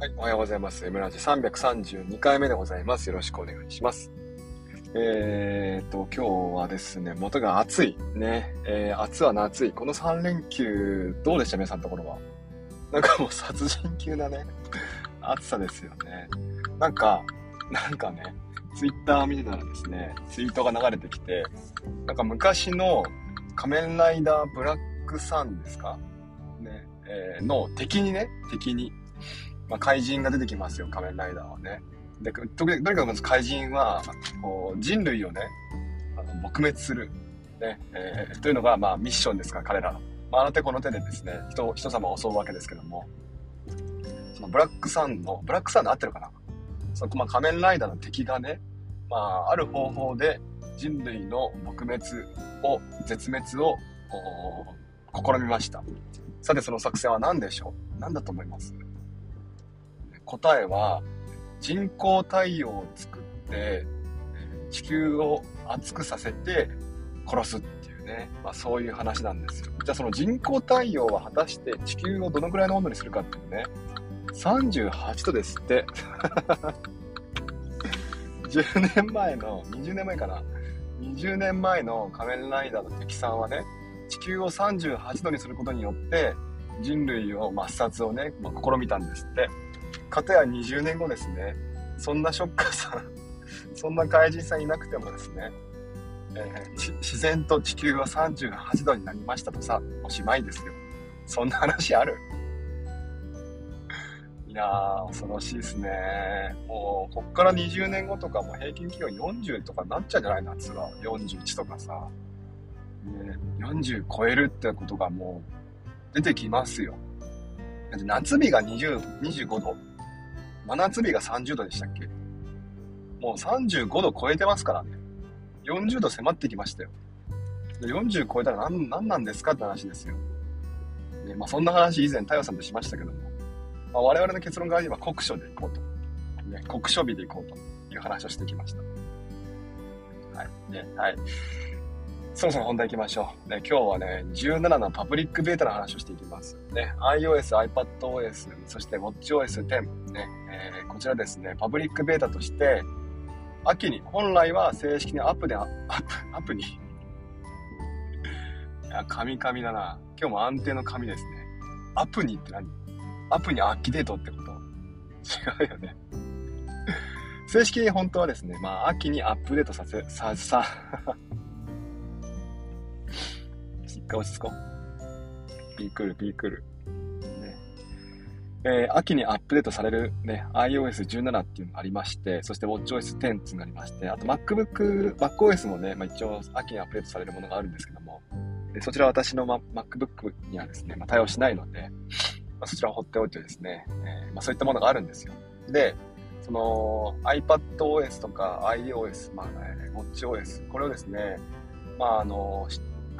はい、おはようございます。M ラジ332回目でございます。よろしくお願いします。えーと、今日はですね、元が暑い。ね、えー、暑は夏い。この3連休、どうでした？皆さんのところは。なんかもう殺人級なね、暑さですよね。なんか、なんかね、ツイッター見てたらですね、ツイートが流れてきて、なんか昔の仮面ライダーブラックサンですか？ね、えー、の敵にね、敵に、まあ、怪人が出てきますよ、仮面ライダーはね。で、とにかくまず怪人は、こう人類をね、あの撲滅する。ね、えー、というのが、まあ、ミッションですから、彼らの。まあ、あの手この手でですね、人、人様を襲うわけですけども、そのブラックサンの、ブラックサンで合ってるかな？その、まあ、仮面ライダーの敵がね、まあ、ある方法で人類の撲滅を、絶滅を、試みました。さて、その作戦は何でしょう？何だと思います？答えは人工太陽を作って地球を熱くさせて殺すっていうね、まあ、そういう話なんですよ。じゃあその人工太陽は果たして地球をどのくらいの温度にするかっていうね。38度ですって。10年前の20年前かな。20年前の仮面ライダーの敵さんはね地球を38度にすることによって人類を抹殺をね、まあ、試みたんですって。かたや20年後ですね、そんなショッカーさん、そんな怪人さんいなくてもですね、えー、自然と地球は38度になりましたとさ、おしまいですよ。そんな話ある？いやー、恐ろしいですね。もう、こっから20年後とかも平均気温40とかなっちゃうんじゃない夏は。41とかさ。ね、40超えるってことがもう出てきますよ。夏日が20、25度。真夏日が30度でしたっけ？もう35度超えてますからね。40度迫ってきましたよ。40超えたら何何なんですかって話ですよ。ねまあ、そんな話以前、太陽さんとしましたけども、まあ、我々の結論が今、酷暑でいこうと。ね、酷暑日でいこうという話をしてきました。はい。ね、はい。そろそろ本題行きましょう。ね、今日はね、17のパブリックベータの話をしていきます。ね、iOS、iPadOS、そして WatchOS 10、ね、えー、こちらですね、パブリックベータとして、秋に、本来は正式にアップで、アップ、アップに。いや、神々だな。今日も安定の神ですね。アップにって何？アップにアッキデートってこと？違うよね。正式に本当はですね、まあ、秋にアップデートさせ、さ、さ、一回落ち着こう。ピークル、ピークル。えー、秋にアップデートされるね、iOS17 っていうのがありまして、そして WatchOS10 っていうのがありまして、あと MacBook、MacOS もね、まあ、一応秋にアップデートされるものがあるんですけども、でそちらは私の、ま、MacBook にはですね、まあ、対応しないので、まあ、そちらを放っておいてですね、えー、ま、そういったものがあるんですよ。で、その iPadOS とか iOS、まあ、ね、WatchOS、これをですね、まあ、あの、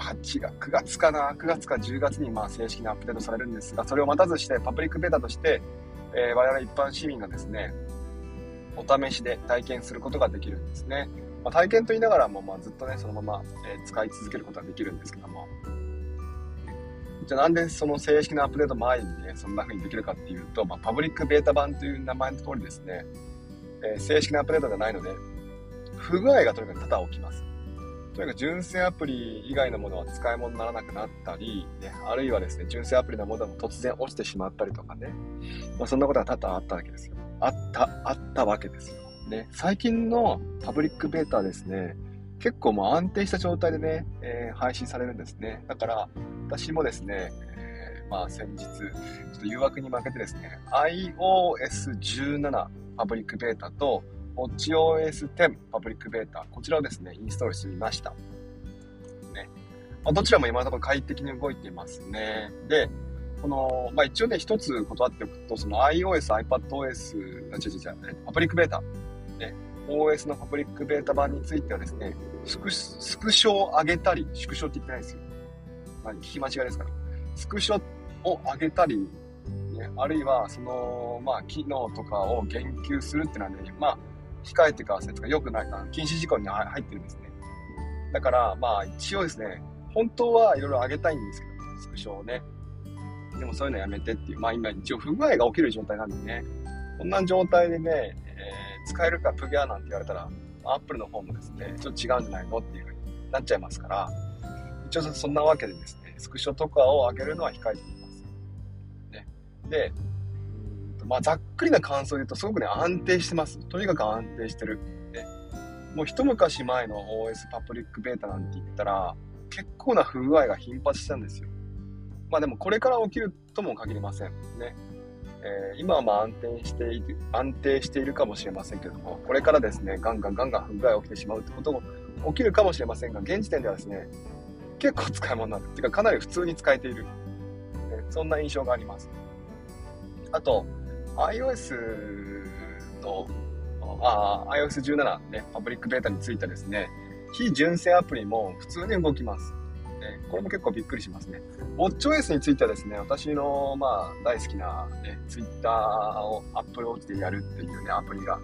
8月、9月かな、9月か10月にまあ正式にアップデートされるんですが、それを待たずしてパブリックベータとして、えー、我々一般市民がですね、お試しで体験することができるんですね。まあ、体験と言いながらも、まあ、ずっとね、そのまま、え、使い続けることができるんですけども。じゃあなんでその正式なアップデート前にね、そんな風にできるかっていうと、まあ、パブリックベータ版という名前の通りですね、えー、正式なアップデートがないので、不具合がとにかく多々起きます。とにかく純正アプリ以外のものは使い物にならなくなったり、ね、あるいはですね、純正アプリのものも突然落ちてしまったりとかね、まあ、そんなことが多々あったわけですよ。あった、あったわけですよ。ね、最近のパブリックベータですね、結構もう安定した状態でね、えー、配信されるんですね。だから、私もですね、えー、まあ先日、ちょっと誘惑に負けてですね、iOS17 パブリックベータと、WatchOS10 パブリックベータ、こちらをですね、インストールしてみました。ね。まあ、どちらも今のところ快適に動いていますね。で、この、まあ、一応ね、一つ断っておくと、その iOS、iPadOS、あ、違う違う違う、パブリックベータ、ね、OS のパブリックベータ版についてはですね、スクスクショを上げたり、縮小って言ってないですよ。何聞き間違いですから。スクショを上げたり、ね、あるいは、その、まあ、機能とかを言及するっていうのはね、まあ、控えてくださいとか、よくない、禁止事項に入ってるんですね。だから、まあ、一応ですね、本当はいろいろあげたいんですけど、スクショをね。でもそういうのやめてっていう、まあ今一応不具合が起きる状態なんでね、こんな状態でね、えー、使えるかプギャーなんて言われたら、アップルの方もですね、ちょっと違うんじゃないのっていう風になっちゃいますから、一応そんなわけでですね、スクショとかを上げるのは控えています。ね、で、まあ、ざっくりな感想で言うと、すごくね、安定してます。とにかく安定してる。ね、もう一昔前の OS パブリックベータなんて言ったら、結構な不具合が頻発したんですよ。まあでもこれから起きるとも限りません。ね。えー、今はまあ安定している、安定しているかもしれませんけども、これからですね、ガンガンガンガン不具合が起きてしまうってことも起きるかもしれませんが、現時点ではですね、結構使い物になる。ていうかかなり普通に使えている。ね、そんな印象があります。あと、iOS の、あ iOS17 ね、パブリックベータについてですね、非純正アプリも普通に動きます。ね、これも結構びっくりしますね。WatchOS についてはですね、私の、まあ、大好きな、ね、Twitter を Apple Watch でやるっていうね、アプリが、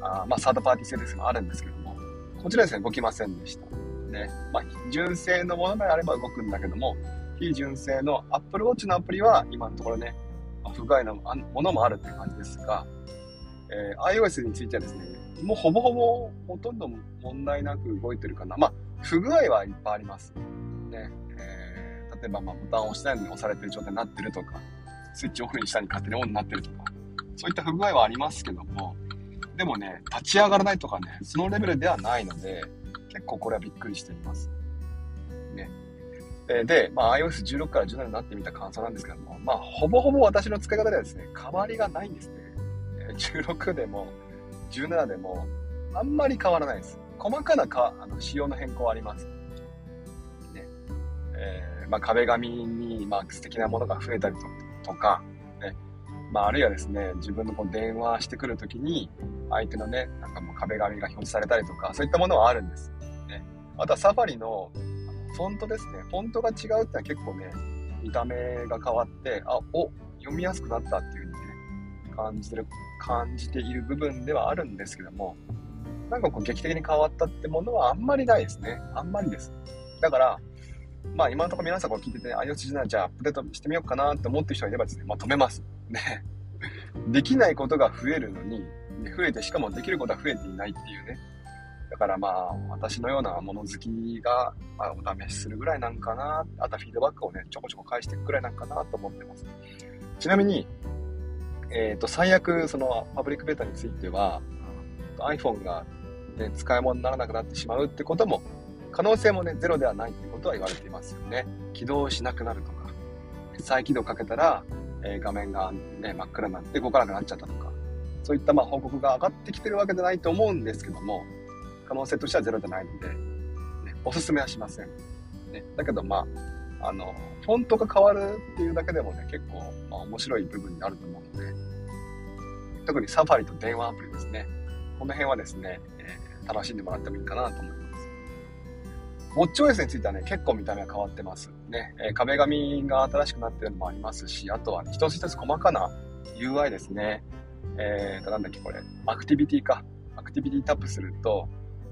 あまあ、サードパーティー製ですがあるんですけども、こちらですね、動きませんでした。ね、まあ、純正のものであれば動くんだけども、非純正の Apple Watch のアプリは今のところね、不具合なものもあるって感じですが、えー、iOS についてはですね、もうほぼほぼほとんど問題なく動いてるかな。まあ、不具合はいっぱいあります。ね、えー、例えばまあボタンを押したいのに押されてる状態になってるとか、スイッチオフにしたに勝手にオンになってるとか、そういった不具合はありますけども、でもね、立ち上がらないとかね、そのレベルではないので、結構これはびっくりしています。で、まあ、iOS16 から17になってみた感想なんですけども、まあ、ほぼほぼ私の使い方ではですね、変わりがないんですね。16でも、17でも、あんまり変わらないです。細かなかあの仕様の変更はあります。ね。えー、まあ、壁紙に、まあ、素敵なものが増えたりとか、ね。まあ、あるいはですね、自分のこう電話してくるときに、相手のね、なんかもう壁紙が表示されたりとか、そういったものはあるんです。ね。あとはサファリのフォントですね。フォントが違うってのは結構ね、見た目が変わって、あ、お、読みやすくなったっていう風にね、感じてる、感じている部分ではあるんですけども、なんかこう劇的に変わったってものはあんまりないですね。あんまりです。だから、まあ今のところ皆さんこう聞いてて、iOS17 じゃあアップデートしてみようかなって思ってる人がいればですね、まあ止めます。ね。できないことが増えるのに、増えてしかもできることは増えていないっていうね。だからまあ、私のようなもの好きが、まあ、お試しするぐらいなんかな、あとはフィードバックをね、ちょこちょこ返していくぐらいなんかなと思ってます。ちなみに、えっ、ー、と、最悪、その、パブリックベータについては、iPhone が、ね、使い物にならなくなってしまうってことも、可能性もね、ゼロではないってことは言われていますよね。起動しなくなるとか、再起動かけたら、えー、画面が、ね、真っ暗になって動かなくなっちゃったとか、そういったまあ報告が上がってきてるわけじゃないと思うんですけども、可能性としてはゼロじゃないので、ね、おすすめはしません。ね、だけど、まあ、あの、フォントが変わるっていうだけでもね、結構、まあ、面白い部分にあると思うので、特にサファリと電話アプリですね。この辺はですね、えー、楽しんでもらってもいいかなと思います。ウォッチ OS についてはね、結構見た目は変わってます。ね、えー、壁紙が新しくなってるのもありますし、あとは、ね、一つ一つ細かな UI ですね。えーと、なんだっけこれ、アクティビティか。アクティビティタップすると、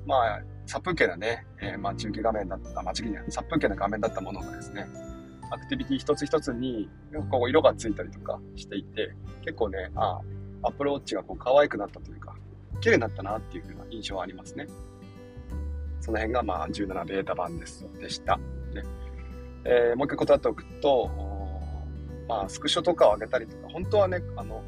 まあ、殺風景なね、えー、まあ、中継画面だった、まあ、中継殺風景な画面だったものがですね、アクティビティ一つ一つに、こう色がついたりとかしていて、結構ね、ああ、アプローチがこう可愛くなったというか、綺麗になったなっていう風な印象はありますね。その辺がまあ17ベータ版です、でした。ねえー、もう一回断っておくと、まあ、スクショとかを上げたりとか、本当はね、あの、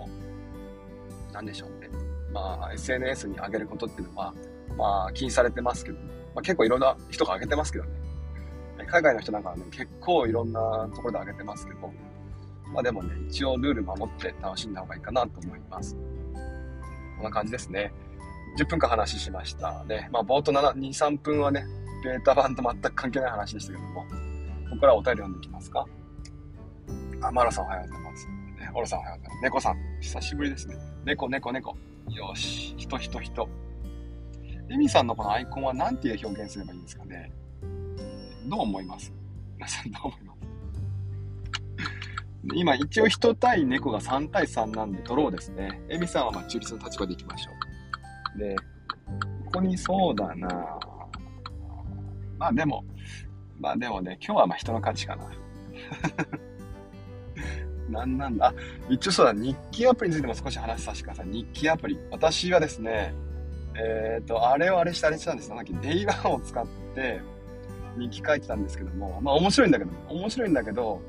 なんでしょうね。まあ、SNS に上げることっていうのは、まあ、禁止されてますけど、まあ、結構いろんな人が上げてますけどね。海外の人なんかはね、結構いろんなところで上げてますけど、まあでもね、一応ルール守って楽しんだ方がいいかなと思います。こんな感じですね。10分間話しましたね。まあ冒頭7、2、3分はね、ベータ版と全く関係ない話でしたけども、ここからお便り読んでいきますか。あ、マラさんおはようございます。ね、オロさんおはようございます。猫さん、久しぶりですね。猫、猫、猫。よし、人、人、人。エミさんのこのアイコンは何ていう表現すればいいんですかね？どう思います？皆さんどう思います？今一応人対猫が3対3なんで取ろうですね。エミさんはまあ中立の立場でいきましょう。で、ここにそうだなまあでも、まあでもね、今日はまあ人の勝ちかな。なんなんだ？あ、一応そうだ、日記アプリについても少し話させてください。日記アプリ。私はですね、えっ、ー、と、あれをあれしてあれしたんですよ。さっき Day One を使って、日記書いてたんですけども、まあ面白いんだけど、面白いんだけど、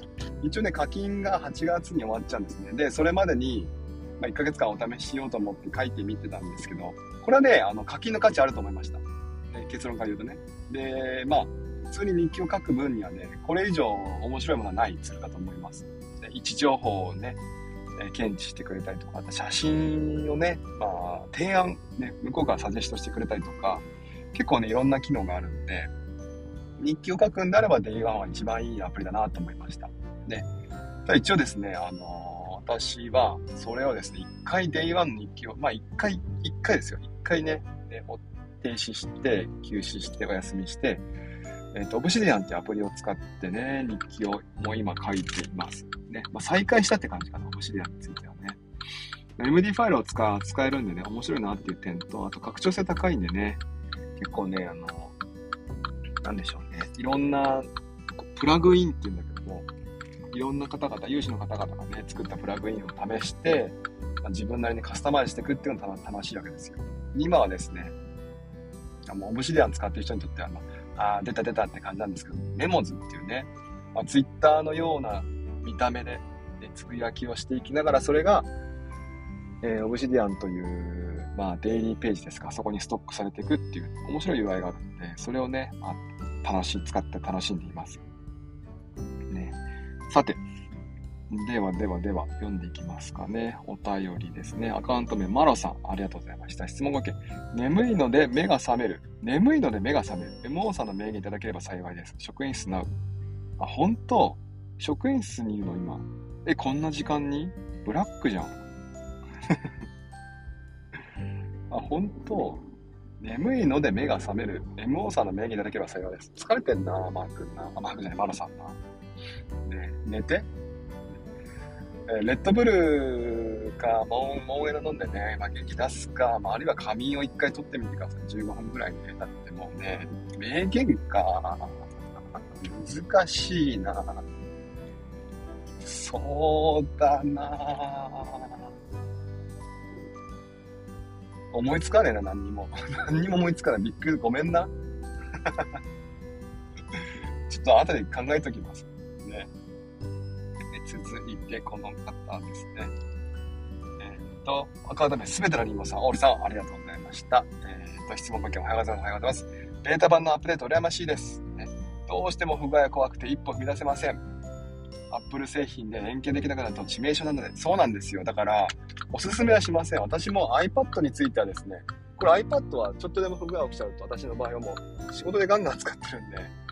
一応ね、課金が8月に終わっちゃうんですね。で、それまでに、まあ、1ヶ月間お試ししようと思って書いてみてたんですけど、これはね、あの、課金の価値あると思いました。結論から言うとね。で、まあ、普通に日記を書く分にはね、これ以上面白いものはないツールだと思います。で位置情報をね、え検知してくれたりとか、あと写真をね、まあ、提案、ね、向こうからサジェストしてくれたりとか、結構ね、いろんな機能があるんで、日記を書くんであれば Day1 は一番いいアプリだなと思いました。で、一応ですね、あのー、私は、それをですね、一回 Day1 の日記を、まあ一回、一回ですよ。一回ね、ね停止して、休止して、お休みして、えっ、ー、と、オブシディアンってアプリを使ってね、日記をもう今書いています。ね。まあ、再開したって感じかな、オブシディアンについてはね。MD ファイルを使使えるんでね、面白いなっていう点と、あと拡張性高いんでね、結構ね、あの、なんでしょうね、いろんな、プラグインっていうんだけども、いろんな方々、有志の方々がね、作ったプラグインを試して、まあ、自分なりにカスタマイズしていくっていうのが楽しいわけですよ。今はですね、もうオブシディアン使ってる人にとっては、まあ、あ出た出たって感じなんですけど、メモズっていうね、まあ、ツイッターのような見た目で、ね、つぶやきをしていきながら、それが、えー、オブシディアンという、まあ、デイリーページですか、そこにストックされていくっていう面白い UI があるので、それをね、まあ、楽しい、使って楽しんでいます。ね。さて、ではではでは、読んでいきますかね。お便りですね。アカウント名、マロさん、ありがとうございました。質問ご意見。眠いので目が覚める。眠いので目が覚める。MO さんの名言いただければ幸いです。職員室なう。あ、本当？職員室にいるの今？え、こんな時間に？ブラックじゃん。あ、本当？眠いので目が覚める。MO さんの名義いただければ幸いです。疲れてんな、マー君な。あ、マー君じゃない、マロさんな。ね、寝て？えレッドブルかモンモンエラ飲んでね、まあ、元気出すか、まあ、あるいは仮眠を一回取ってみてください。15分ぐらいね。だってもうね、名言か。難しいな。そうだな思いつかねえな、何にも。何にも思いつかない。びっくり、ごめんな。ちょっと後で考えときます。続いて、この方ですね。えっ、ー、と、アカウント名、すべてのリンゴさん、オールさん、ありがとうございました。えっ、ー、と、質問ご意見おはようございます。おはようございます。ベータ版のアップデート羨ましいです。ね、どうしても不具合が怖くて一歩踏み出せません。アップル製品で連携できなくなると致命傷なので、そうなんですよ。だから、おすすめはしません。私も iPad についてはですね、これ iPad はちょっとでも不具合起きちゃうと、私の場合はもう仕事でガンガン使ってるんで、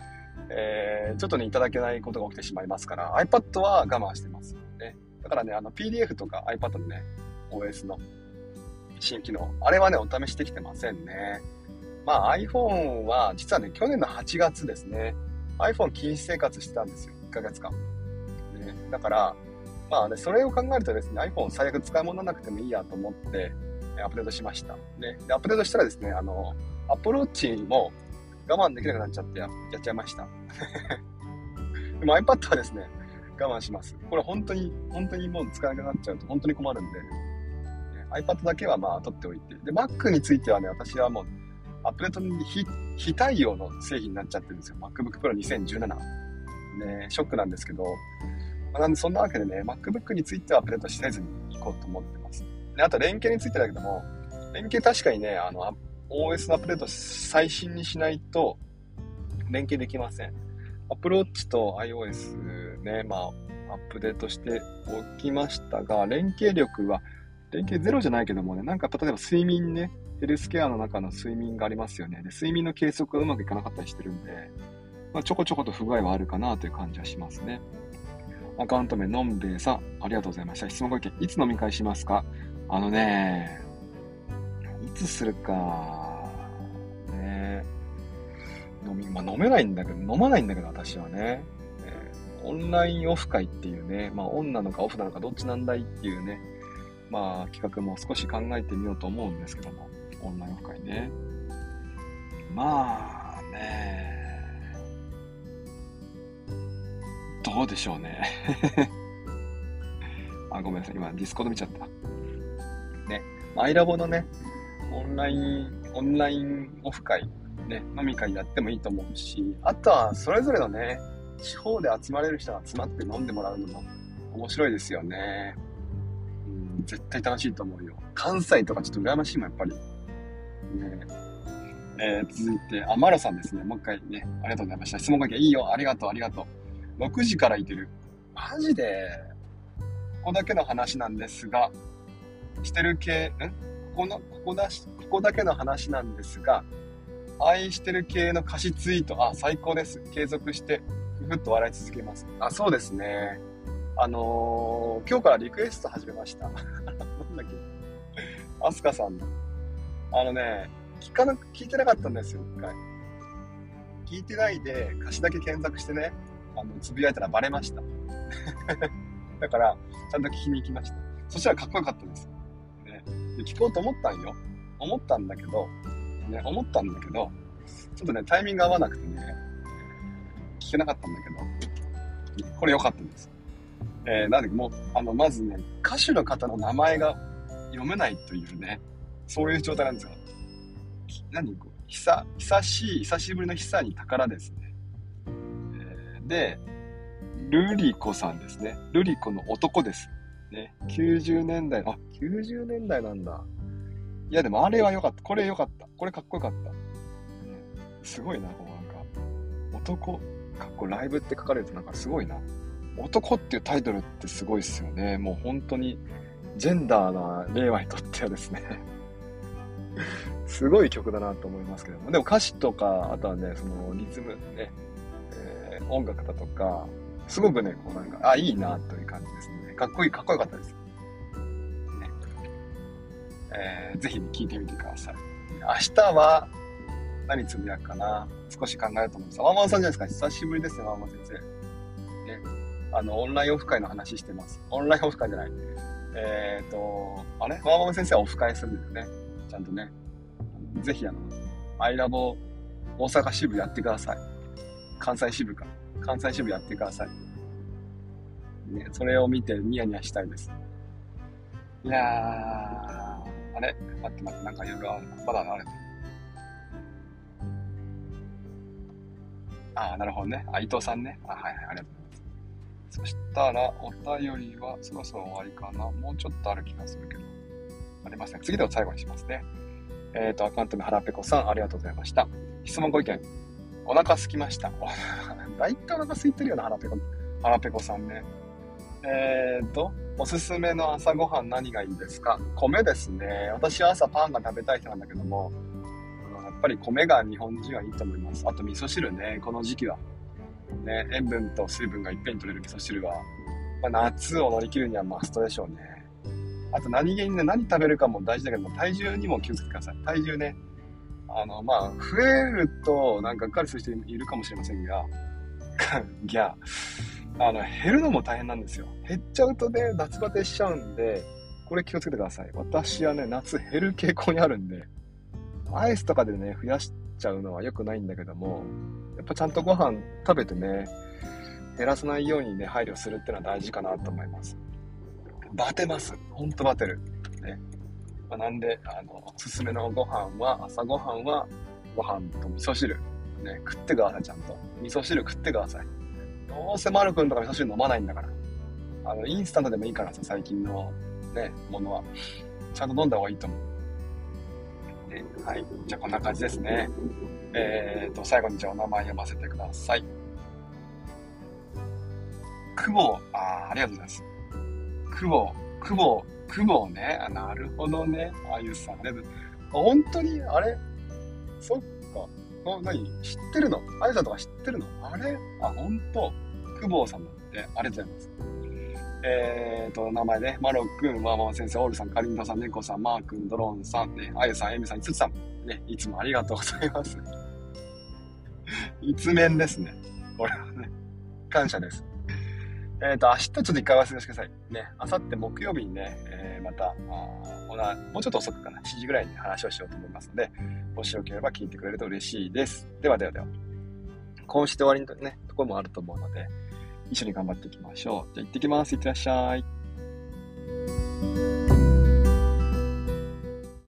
えー、ちょっとね、いただけないことが起きてしまいますから、iPad は我慢してます。ね。だからね、あの PDF とか iPad のね、OS の新機能、あれはね、お試しできてませんね。まあ iPhone は、実はね、去年の8月ですね、iPhone 禁止生活してたんですよ。1ヶ月間。ね。だから、まあね、それを考えるとですね、iPhone 最悪使い物なくてもいいやと思って、アップデートしました。ね。で、アップデートしたらですね、あの、アプローチも我慢できなくなっちゃってやっちゃいました。でも iPad はですね、我慢します。これ本当に、本当にもう使えなくなっちゃうと本当に困るんで、iPad だけはまあ取っておいて。で、Mac についてはね、私はもう、アップデートに非対応の製品になっちゃってるんですよ。MacBook Pro 2017。ね、ショックなんですけど、まあ、なんでそんなわけでね、MacBook についてはアップデートしせずに行こうと思ってます。で、あと連携についてだけども、連携確かにね、あの、OS のアップデート最新にしないと連携できません。Apple Watch と iOS ね、まあ、アップデートしておきましたが、連携力は、連携ゼロじゃないけどもね、なんか例えば睡眠ね、ヘルスケアの中の睡眠がありますよね。で、睡眠の計測がうまくいかなかったりしてるんで、まあ、ちょこちょこと不具合はあるかなという感じはしますね。アカウント名、のんべいさん、ありがとうございました。質問ご意見、いつ飲み会しますか？あのね、いつするか、あ、飲めないんだけど、飲まないんだけど、私はね。えー、オンラインオフ会っていうね、まあ、オンなのかオフなのかどっちなんだいっていうね、まあ、企画も少し考えてみようと思うんですけども、オンラインオフ会ね。まあね、どうでしょうね あ、ごめんなさい。今、 Discord 見ちゃった。ね。アイラボのね、オンライン、オンラインオフ会、ね、飲み会やってもいいと思うし、あとは、それぞれのね、地方で集まれる人が集まって飲んでもらうのも面白いですよね。うん、絶対楽しいと思うよ。関西とかちょっと羨ましいもん、やっぱり。ねえー、続いて、あ、マロさんですね。もう一回ね、ありがとうございました。質問書きいいよ。ありがとう、ありがとう。6時からいてる。マジで、ここだけの話なんですが、してる系、ん？ここの、ここだし、ここだけの話なんですが、愛してる系の歌詞ツイート、あ、最高です。継続して、ふふっと笑い続けます。あ、そうですね。あのー、今日からリクエスト始めました。なんだっけ。アスカさんの。あのね、聞かな、聞いてなかったんですよ、一回。聞いてないで、歌詞だけ検索してね、あの、つぶやいたらバレました。だから、ちゃんと聞きに行きました。そしたらかっこよかったです。ね、で聞こうと思ったんよ。思ったんだけど、ね、思ったんだけど、ちょっとね、タイミング合わなくてね、聞けなかったんだけど、これ良かったんです。えー、なんで、もう、あの、まずね、歌手の方の名前が読めないというね、そういう状態なんですよ。何こう、久、久しい、久しぶりの久に宝ですね。えー、で、ルリコさんですね。ルリコの男です。ね、90年代、あ、90年代なんだ。いや、でもあれは良かった。これ良かった。これかっこよかった。ね、すごいな、こうなんか、男、かっこライブって書かれるとなんかすごいな。男っていうタイトルってすごいっすよね。もう本当に、ジェンダーな令和にとってはですねすごい曲だなと思いますけども。でも歌詞とか、あとはね、そのリズムね、えー、音楽だとか、すごくね、こうなんか、あ、いいなという感じですね。かっこいい、かっこよかったです。えー、ぜひ、ね、聞いてみてください。明日は、何つぶやくかな？少し考えると思うんです。ワンワンさんじゃないですか？久しぶりですね、ワンワン先生。ね。あの、オンラインオフ会の話してます。オンラインオフ会じゃない。えっ、ー、と、あれ？ワンワン先生はオフ会するんですね。ちゃんとね。ぜひ、あの、アイラボ大阪支部やってください。関西支部か。関西支部やってください。ね、それを見てニヤニヤしたいです。いやー、あれ待って待って、なんかいろいろあるまだあれ。ああ、なるほどね。あ、伊藤さんね。あ、はいはい、ありがとうございます。そしたら、お便りはそろそろ終わりかな。もうちょっとある気がするけど。ありません。次では最後にしますね。えっ、ー、と、アカウント名、はらぺこさん、ありがとうございました。質問ご意見、お腹すきました。大体お腹空いてるよな、腹ペコ。腹ペコさんね。えーと、おすすめの朝ごはん何がいいですか？米ですね。私は朝パンが食べたい人なんだけども、やっぱり米が日本人はいいと思います。あと味噌汁ね、この時期は。ね、塩分と水分がいっぺんに取れる味噌汁は、まあ、夏を乗り切るにはマストでしょうね。あと何気にね、何食べるかも大事だけども、体重にも気をつけてください。体重ね。あの、まあ、増えると、なんか、うっかりする人いるかもしれませんが、ギャあの、減るのも大変なんですよ。減っちゃうとね、夏バテしちゃうんで、これ気をつけてください。私はね、夏減る傾向にあるんで、アイスとかでね、増やしちゃうのは良くないんだけども、やっぱちゃんとご飯食べてね、減らさないようにね、配慮するっていうのは大事かなと思います。バテます。ほんとバテる。ね。まあ、なんで、あの、おすすめのご飯は、朝ごはんは、ご飯と味噌汁。ね、食ってください、ちゃんと。味噌汁食ってください。どうせマル君とか味噌汁飲まないんだから。あの、インスタントでもいいからさ、最近のね、ものは。ちゃんと飲んだ方がいいと思う。はい。じゃあこんな感じですね。えーと、最後にじゃあお名前読ませてください。久保、あありがとうございます。久保、久保、久保ね。あなるほどね。あゆさん、ありがとう本当に、あれ？そっあ、何？知ってるの？あゆさんとか知ってるの？あれ？あ、ほんと。久保さんだって。ありがとうございます。えーと、名前ね。マロくん、ワーママ先生、オールさん、かりんとさん、猫さん、マー君、ドローンさん、ね、あゆさん、えみさん、いつつさん？ね、いつもありがとうございます。一面ですね。これはね。感謝です。えっ、ー、と、明日ちょっと一回忘れてください。ね、明後日木曜日にね、えー、また、あもうちょっと遅くかな、7時ぐらいに話をしようと思いますので、もしよければ聞いてくれると嬉しいです。ではではでは。こうして終わりのね、ところもあると思うので、一緒に頑張っていきましょう。じゃあ行ってきます。いってらっしゃい。